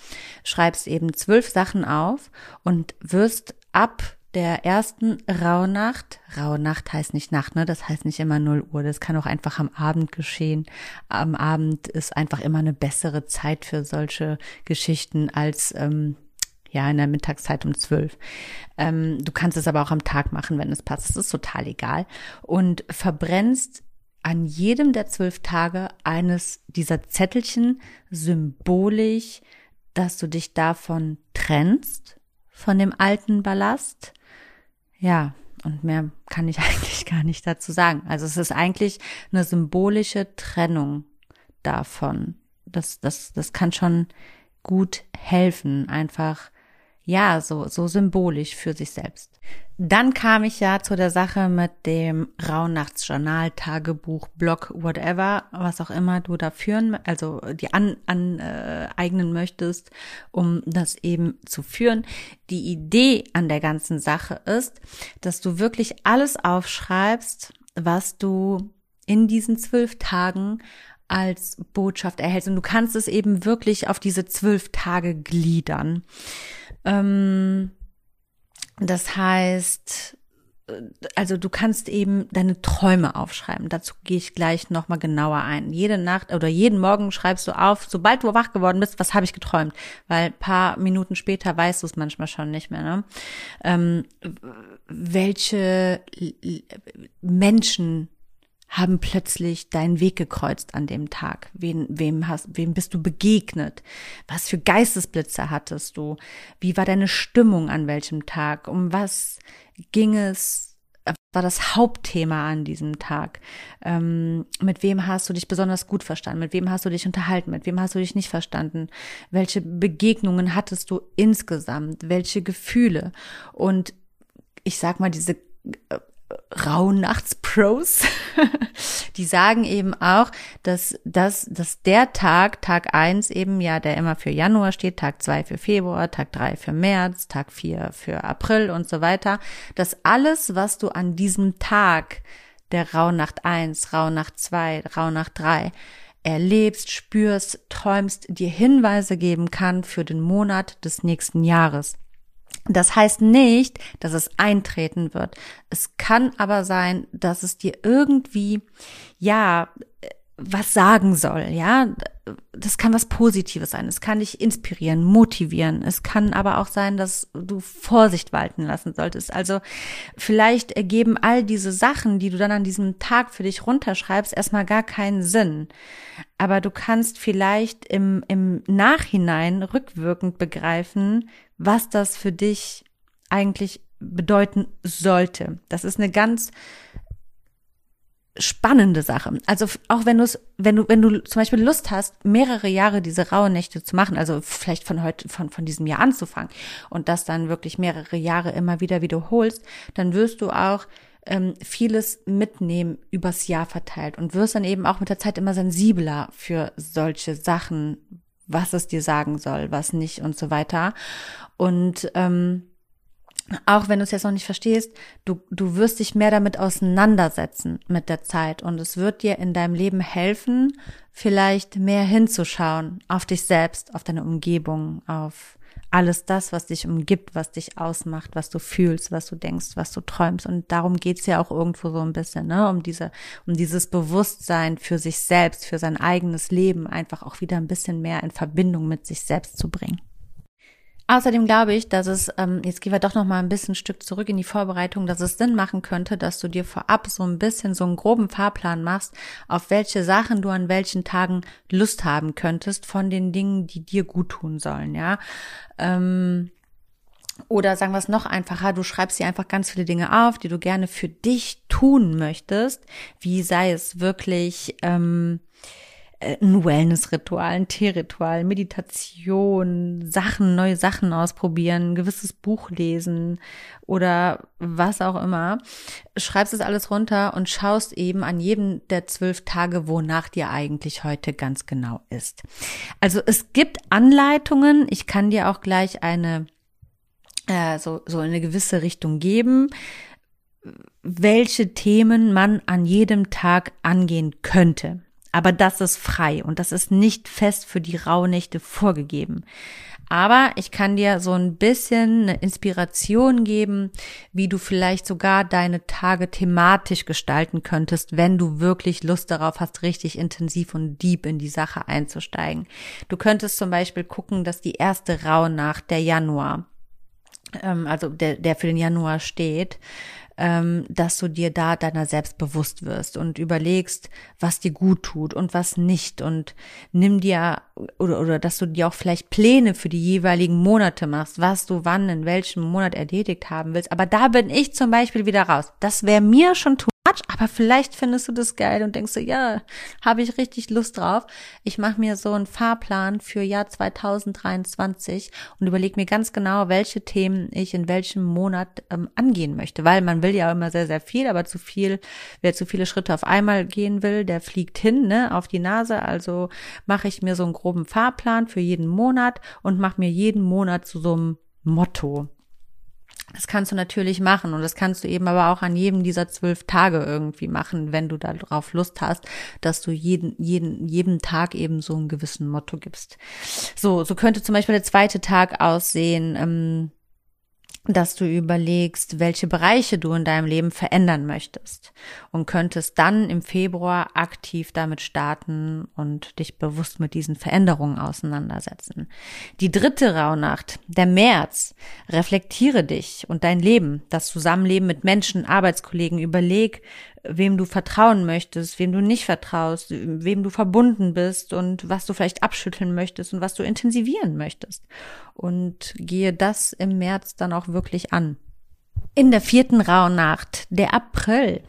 schreibst eben zwölf Sachen auf und wirst ab der ersten Rauhnacht, Rauhnacht heißt nicht Nacht, ne? Das heißt nicht immer 0 Uhr, das kann auch einfach am Abend geschehen. Am Abend ist einfach immer eine bessere Zeit für solche Geschichten als ähm, ja, in der Mittagszeit um zwölf. Ähm, du kannst es aber auch am Tag machen, wenn es passt. Es ist total egal. Und verbrennst an jedem der zwölf Tage eines dieser Zettelchen symbolisch, dass du dich davon trennst, von dem alten Ballast. Ja, und mehr kann ich (laughs) eigentlich gar nicht dazu sagen. Also es ist eigentlich eine symbolische Trennung davon. Das, das, das kann schon gut helfen, einfach ja, so, so symbolisch für sich selbst. Dann kam ich ja zu der Sache mit dem Rauhnachtsjournal, Tagebuch, Blog, whatever, was auch immer du da führen, also die an, aneignen möchtest, um das eben zu führen. Die Idee an der ganzen Sache ist, dass du wirklich alles aufschreibst, was du in diesen zwölf Tagen als Botschaft erhältst. Und du kannst es eben wirklich auf diese zwölf Tage gliedern. Ähm, das heißt, äh, also du kannst eben deine Träume aufschreiben. Dazu gehe ich gleich nochmal genauer ein. Jede Nacht oder jeden Morgen schreibst du auf, sobald du wach geworden bist, was habe ich geträumt? Weil paar Minuten später weißt du es manchmal schon nicht mehr. Ne? Ähm, welche Menschen haben plötzlich deinen Weg gekreuzt an dem Tag? Wen, wem hast, wem bist du begegnet? Was für Geistesblitze hattest du? Wie war deine Stimmung an welchem Tag? Um was ging es? War das Hauptthema an diesem Tag? Ähm, mit wem hast du dich besonders gut verstanden? Mit wem hast du dich unterhalten? Mit wem hast du dich nicht verstanden? Welche Begegnungen hattest du insgesamt? Welche Gefühle? Und ich sag mal, diese Rauhnachtspros, (laughs) die sagen eben auch, dass, dass, dass der Tag, Tag eins eben ja, der immer für Januar steht, Tag zwei für Februar, Tag drei für März, Tag vier für April und so weiter, dass alles, was du an diesem Tag der Rauhnacht eins, Rauhnacht zwei, Rauhnacht drei erlebst, spürst, träumst, dir Hinweise geben kann für den Monat des nächsten Jahres. Das heißt nicht, dass es eintreten wird. Es kann aber sein, dass es dir irgendwie, ja, was sagen soll, ja. Das kann was Positives sein. Es kann dich inspirieren, motivieren. Es kann aber auch sein, dass du Vorsicht walten lassen solltest. Also vielleicht ergeben all diese Sachen, die du dann an diesem Tag für dich runterschreibst, erstmal gar keinen Sinn. Aber du kannst vielleicht im, im Nachhinein rückwirkend begreifen, was das für dich eigentlich bedeuten sollte. Das ist eine ganz spannende Sache. Also auch wenn du es, wenn du, wenn du zum Beispiel Lust hast, mehrere Jahre diese rauen Nächte zu machen, also vielleicht von heute, von, von diesem Jahr anzufangen und das dann wirklich mehrere Jahre immer wieder wiederholst, dann wirst du auch ähm, vieles mitnehmen übers Jahr verteilt und wirst dann eben auch mit der Zeit immer sensibler für solche Sachen, was es dir sagen soll, was nicht und so weiter. Und ähm, auch wenn du es jetzt noch nicht verstehst, du, du wirst dich mehr damit auseinandersetzen mit der Zeit und es wird dir in deinem Leben helfen, vielleicht mehr hinzuschauen auf dich selbst, auf deine Umgebung, auf alles das, was dich umgibt, was dich ausmacht, was du fühlst, was du denkst, was du träumst. Und darum geht's ja auch irgendwo so ein bisschen, ne? Um diese, um dieses Bewusstsein für sich selbst, für sein eigenes Leben einfach auch wieder ein bisschen mehr in Verbindung mit sich selbst zu bringen. Außerdem glaube ich, dass es, ähm, jetzt gehen wir doch noch mal ein bisschen Stück zurück in die Vorbereitung, dass es Sinn machen könnte, dass du dir vorab so ein bisschen so einen groben Fahrplan machst, auf welche Sachen du an welchen Tagen Lust haben könntest von den Dingen, die dir gut tun sollen, ja. Ähm, oder sagen wir es noch einfacher, du schreibst dir einfach ganz viele Dinge auf, die du gerne für dich tun möchtest, wie sei es wirklich, ähm, äh, ein Wellness-Ritual, ein Tee-Ritual, Meditation, Sachen, neue Sachen ausprobieren, ein gewisses Buch lesen oder was auch immer. Schreibst es alles runter und schaust eben an jedem der zwölf Tage, wonach dir eigentlich heute ganz genau ist. Also es gibt Anleitungen. Ich kann dir auch gleich eine äh, so, so eine gewisse Richtung geben welche Themen man an jedem Tag angehen könnte. Aber das ist frei und das ist nicht fest für die Rauhnächte vorgegeben. Aber ich kann dir so ein bisschen eine Inspiration geben, wie du vielleicht sogar deine Tage thematisch gestalten könntest, wenn du wirklich Lust darauf hast, richtig intensiv und deep in die Sache einzusteigen. Du könntest zum Beispiel gucken, dass die erste Rauhnacht der Januar, ähm, also der, der für den Januar steht, ähm, dass du dir da deiner selbst bewusst wirst und überlegst, was dir gut tut und was nicht und nimm dir oder, oder dass du dir auch vielleicht Pläne für die jeweiligen Monate machst, was du wann in welchem Monat erledigt haben willst. Aber da bin ich zum Beispiel wieder raus. Das wäre mir schon too much, aber vielleicht findest du das geil und denkst du, ja, habe ich richtig Lust drauf. Ich mache mir so einen Fahrplan für Jahr 2023 und überlege mir ganz genau, welche Themen ich in welchem Monat ähm, angehen möchte, weil man will ja immer sehr, sehr viel, aber zu viel, wer zu viele Schritte auf einmal gehen will, der fliegt hin, ne, auf die Nase. Also mache ich mir so einen groben Fahrplan für jeden Monat und mache mir jeden Monat zu so einem Motto. Das kannst du natürlich machen und das kannst du eben aber auch an jedem dieser zwölf Tage irgendwie machen, wenn du darauf Lust hast, dass du jeden, jeden, jedem Tag eben so einen gewissen Motto gibst. So, so könnte zum Beispiel der zweite Tag aussehen. Ähm, dass du überlegst, welche Bereiche du in deinem Leben verändern möchtest und könntest dann im Februar aktiv damit starten und dich bewusst mit diesen Veränderungen auseinandersetzen. Die dritte Rauhnacht, der März, reflektiere dich und dein Leben, das Zusammenleben mit Menschen, Arbeitskollegen, überleg, wem du vertrauen möchtest, wem du nicht vertraust, wem du verbunden bist und was du vielleicht abschütteln möchtest und was du intensivieren möchtest. Und gehe das im März dann auch wirklich an. In der vierten Rauhnacht, der April,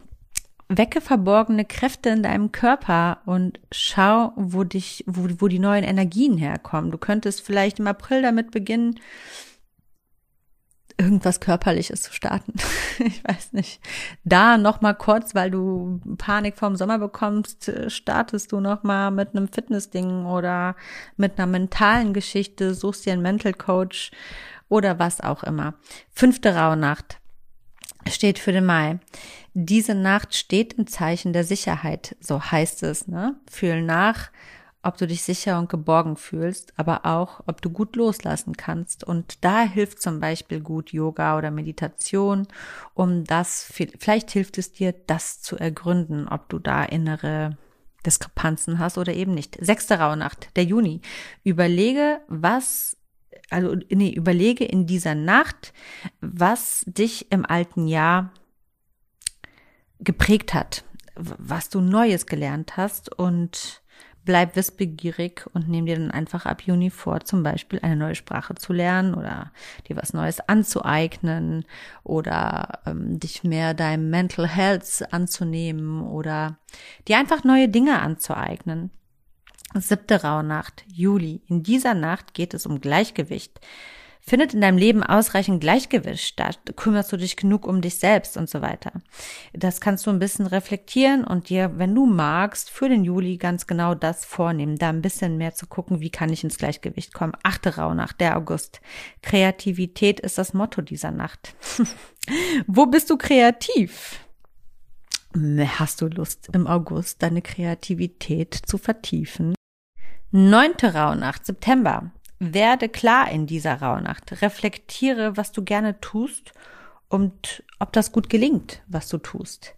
wecke verborgene Kräfte in deinem Körper und schau, wo dich, wo, wo die neuen Energien herkommen. Du könntest vielleicht im April damit beginnen, irgendwas Körperliches zu starten. (laughs) ich weiß nicht. Da noch mal kurz, weil du Panik vorm Sommer bekommst, startest du noch mal mit einem Fitnessding oder mit einer mentalen Geschichte, suchst dir einen Mental Coach oder was auch immer. Fünfte Rauhnacht steht für den Mai. Diese Nacht steht im Zeichen der Sicherheit, so heißt es, ne? Fühl nach, ob du dich sicher und geborgen fühlst, aber auch, ob du gut loslassen kannst. Und da hilft zum Beispiel gut Yoga oder Meditation, um das, vielleicht hilft es dir, das zu ergründen, ob du da innere Diskrepanzen hast oder eben nicht. Sechste Rauhnacht, der Juni. Überlege, was, also, nee, überlege in dieser Nacht, was dich im alten Jahr geprägt hat, was du Neues gelernt hast und bleib wissbegierig und nimm dir dann einfach ab Juni vor, zum Beispiel eine neue Sprache zu lernen oder dir was Neues anzueignen oder ähm, dich mehr deinem Mental Health anzunehmen oder dir einfach neue Dinge anzueignen. Siebte Rauhnacht, Juli. In dieser Nacht geht es um Gleichgewicht. Findet in deinem Leben ausreichend Gleichgewicht statt? Kümmerst du dich genug um dich selbst und so weiter? Das kannst du ein bisschen reflektieren und dir, wenn du magst, für den Juli ganz genau das vornehmen, da ein bisschen mehr zu gucken, wie kann ich ins Gleichgewicht kommen. Achte Rauhnacht, der August. Kreativität ist das Motto dieser Nacht. (laughs) Wo bist du kreativ? Hast du Lust, im August deine Kreativität zu vertiefen? Neunte Rauhnacht, September. Werde klar in dieser Rauhnacht. Reflektiere, was du gerne tust und ob das gut gelingt, was du tust.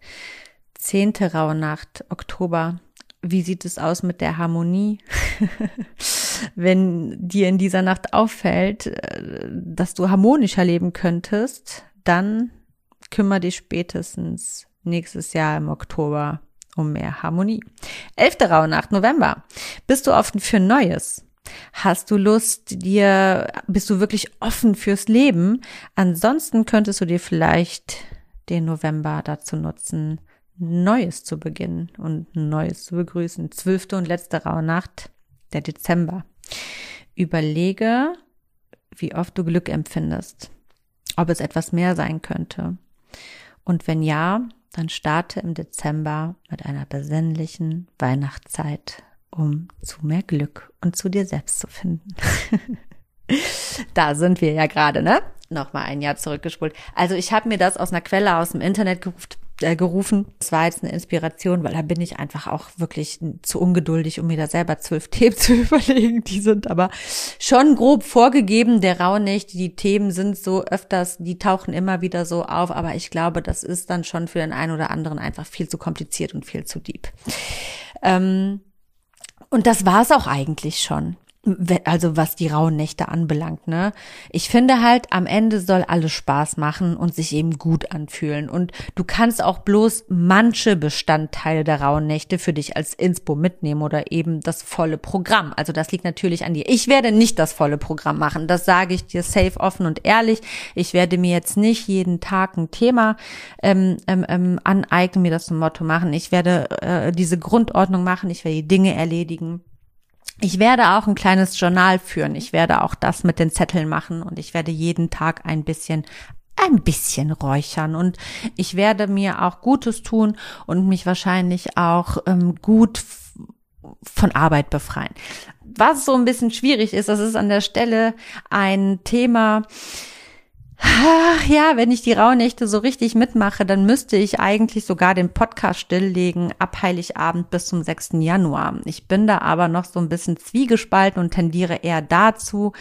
Zehnte Rauhnacht, Oktober. Wie sieht es aus mit der Harmonie? (laughs) Wenn dir in dieser Nacht auffällt, äh, dass du harmonischer leben könntest, dann kümmere dich spätestens nächstes Jahr im Oktober um mehr Harmonie. Elfte Rauhnacht, November. Bist du offen für Neues? Hast du Lust, dir, bist du wirklich offen fürs Leben? Ansonsten könntest du dir vielleicht den November dazu nutzen, Neues zu beginnen und Neues zu begrüßen. Zwölfte und letzte Rauhnacht, der Dezember. Überlege, wie oft du Glück empfindest, ob es etwas mehr sein könnte. Und wenn ja, dann starte im Dezember mit einer besinnlichen Weihnachtszeit, um zu mehr Glück und zu dir selbst zu finden. (laughs) da sind wir ja gerade, ne? Nochmal ein Jahr zurückgespult. Also ich habe mir das aus einer Quelle aus dem Internet gerufen, äh, gerufen. Das war jetzt eine Inspiration, weil da bin ich einfach auch wirklich zu ungeduldig, um mir da selber zwölf (laughs) Themen zu überlegen. Die sind aber schon grob vorgegeben. Der Rauhnächte, die Themen sind so öfters, die tauchen immer wieder so auf. Aber ich glaube, das ist dann schon für den einen oder anderen einfach viel zu kompliziert und viel zu deep. Ähm, und das war es auch eigentlich schon also was die rauen Nächte anbelangt, ne? Ich finde halt, am Ende soll alles Spaß machen und sich eben gut anfühlen. Und du kannst auch bloß manche Bestandteile der rauen Nächte für dich als Inspo mitnehmen oder eben das volle Programm. Also das liegt natürlich an dir. Ich werde nicht das volle Programm machen. Das sage ich dir safe, offen und ehrlich. Ich werde mir jetzt nicht jeden Tag ein Thema ähm, ähm, ähm aneignen, mir das zum Motto machen. Ich werde äh, diese Grundordnung machen. Ich werde die Dinge erledigen ich werde auch ein kleines Journal führen. Ich werde auch das mit den Zetteln machen und ich werde jeden Tag ein bisschen ein bisschen räuchern und ich werde mir auch Gutes tun und mich wahrscheinlich auch ähm, gut von Arbeit befreien. Was so ein bisschen schwierig ist, das ist an der Stelle ein Thema, Ach, ja, wenn ich die Rauhnächte so richtig mitmache, dann müsste ich eigentlich sogar den Podcast stilllegen ab Heiligabend bis zum 6. Januar. Ich bin da aber noch so ein bisschen zwiegespalten und tendiere eher dazu,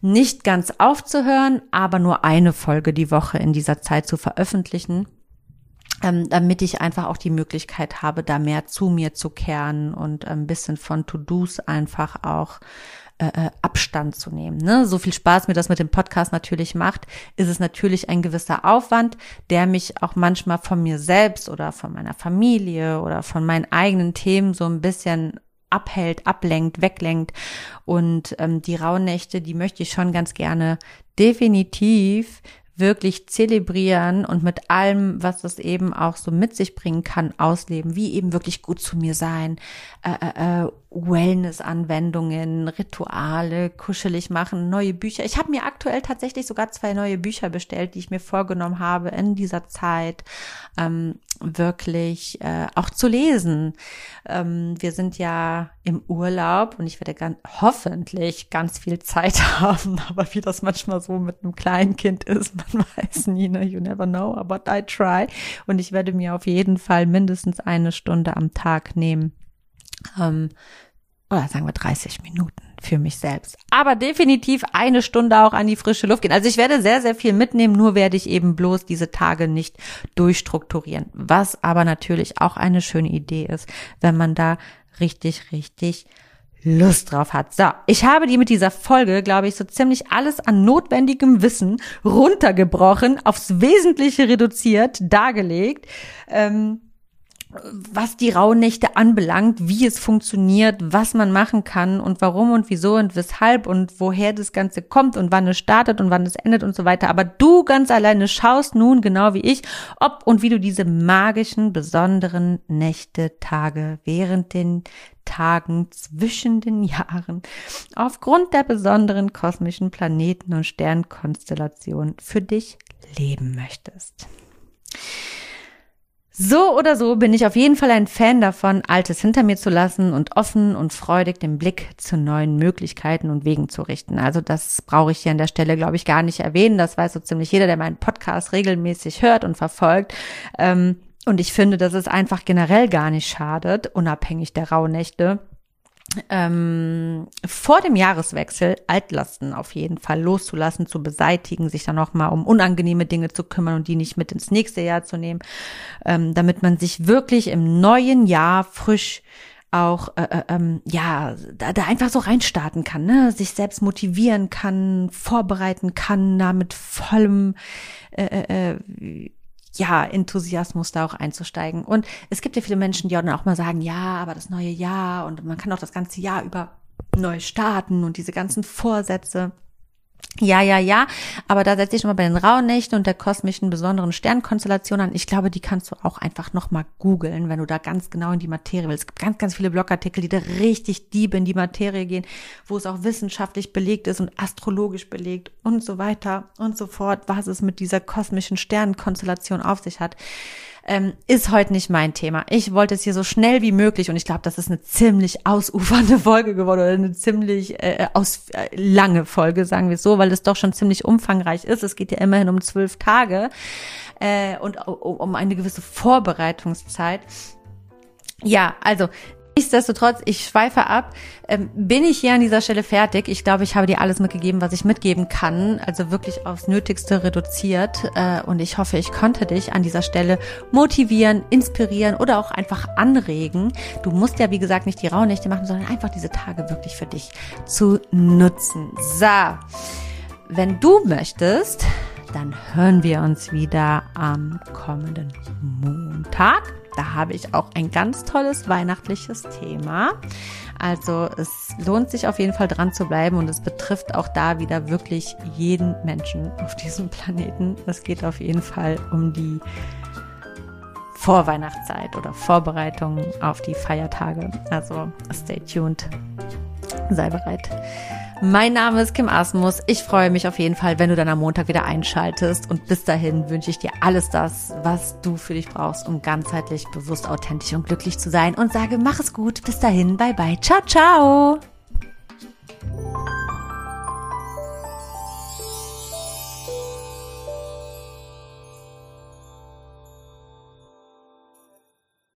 nicht ganz aufzuhören, aber nur eine Folge die Woche in dieser Zeit zu veröffentlichen. Ähm, damit ich einfach auch die Möglichkeit habe, da mehr zu mir zu kehren und ein bisschen von To-Dos einfach auch äh, äh, Abstand zu nehmen. Ne? So viel Spaß mir das mit dem Podcast natürlich macht, ist es natürlich ein gewisser Aufwand, der mich auch manchmal von mir selbst oder von meiner Familie oder von meinen eigenen Themen so ein bisschen abhält, ablenkt, weglenkt. Und ähm, die Rauhnächte, die möchte ich schon ganz gerne definitiv wirklich zelebrieren und mit allem, was das eben auch so mit sich bringen kann, ausleben, wie eben wirklich gut zu mir sein, äh, äh, äh Wellness-Anwendungen, Rituale, kuschelig machen, neue Bücher. Ich habe mir aktuell tatsächlich sogar zwei neue Bücher bestellt, die ich mir vorgenommen habe in dieser Zeit ähm, wirklich äh, auch zu lesen. Ähm, wir sind ja im Urlaub und ich werde ganz, hoffentlich ganz viel Zeit (laughs) haben, aber wie das manchmal so mit einem kleinen Kind ist, (laughs) man weiß nie, ne? you never know, but I try. Und ich werde mir auf jeden Fall mindestens eine Stunde am Tag nehmen ähm, oder sagen wir 30 Minuten für mich selbst. Aber definitiv eine Stunde auch an die frische Luft gehen. Also ich werde sehr, sehr viel mitnehmen, nur werde ich eben bloß diese Tage nicht durchstrukturieren. Was aber natürlich auch eine schöne Idee ist, wenn man da richtig, richtig Lust drauf hat. So, ich habe dir mit dieser Folge, glaube ich, so ziemlich alles an notwendigem Wissen runtergebrochen, aufs Wesentliche reduziert, dargelegt. Ähm, was die Rauhnächte anbelangt, wie es funktioniert, was man machen kann und warum und wieso und weshalb und woher das Ganze kommt und wann es startet und wann es endet und so weiter. Aber du ganz alleine schaust nun genau wie ich, ob und wie du diese magischen, besonderen Nächte, Tage während den Tagen zwischen den Jahren aufgrund der besonderen kosmischen Planeten und Sternkonstellationen für dich leben möchtest. So oder so bin ich auf jeden Fall ein Fan davon, Altes hinter mir zu lassen und offen und freudig den Blick zu neuen Möglichkeiten und Wegen zu richten. Also das brauche ich hier an der Stelle, glaube ich, gar nicht erwähnen. Das weiß so ziemlich jeder, der meinen Podcast regelmäßig hört und verfolgt. Ähm, und ich finde, dass es einfach generell gar nicht schadet, unabhängig der Rauhnächte, ähm, vor dem Jahreswechsel Altlasten auf jeden Fall loszulassen, zu beseitigen, sich dann nochmal um unangenehme Dinge zu kümmern und die nicht mit ins nächste Jahr zu nehmen, ähm, damit man sich wirklich im neuen Jahr frisch auch äh, äh, ähm, ja da, da einfach so reinstarten kann, ne? sich selbst motivieren kann, vorbereiten kann, da mit vollem äh, äh, äh ja, Enthusiasmus da auch einzusteigen. Und es gibt ja viele Menschen, die auch mal sagen, ja, aber das neue Jahr und man kann auch das ganze Jahr über neu starten und diese ganzen Vorsätze. Ja, ja, ja, aber da setze ich schon mal bei den Rauhnächten und der kosmischen besonderen Sternkonstellation an. Ich glaube, die kannst du auch einfach nochmal googeln, wenn du da ganz genau in die Materie willst. Es gibt ganz, ganz viele Blogartikel, die da richtig deep in die Materie gehen, wo es auch wissenschaftlich belegt ist und astrologisch belegt und so weiter und so fort, was es mit dieser kosmischen Sternkonstellation auf sich hat ähm, ist heute nicht mein Thema. Ich wollte es hier so schnell wie möglich und ich glaube, das ist eine ziemlich ausufernde (laughs) Folge geworden oder eine ziemlich äh, aus, äh, lange Folge, sagen wir so, weil es doch schon ziemlich umfangreich ist. Es geht ja immerhin um zwölf Tage äh, und um eine gewisse Vorbereitungszeit. Ja, also Nichtsdestotrotz, ich schweife ab. Ähm, bin ich hier an dieser Stelle fertig? Ich glaube, ich habe dir alles mitgegeben, was ich mitgeben kann. Also wirklich aufs Nötigste reduziert. Äh, und ich hoffe, ich konnte dich an dieser Stelle motivieren, inspirieren oder auch einfach anregen. Du musst ja, wie gesagt, nicht die Rauhnächte machen, sondern einfach diese Tage wirklich für dich zu nutzen. So. Wenn du möchtest, dann hören wir uns wieder am kommenden Montag. Da habe ich auch ein ganz tolles weihnachtliches Thema. Also es lohnt sich auf jeden Fall dran zu bleiben und es betrifft auch da wieder wirklich jeden Menschen auf diesem Planeten. Es geht auf jeden Fall um die Vorweihnachtszeit oder Vorbereitung auf die Feiertage. Also stay tuned. Sei bereit. Mein Name ist Kim Asmus. Ich freue mich auf jeden Fall, wenn du dann am Montag wieder einschaltest. Und bis dahin wünsche ich dir alles das, was du für dich brauchst, um ganzheitlich, bewusst, authentisch und glücklich zu sein. Und sage, mach es gut. Bis dahin. Bye bye. Ciao, ciao.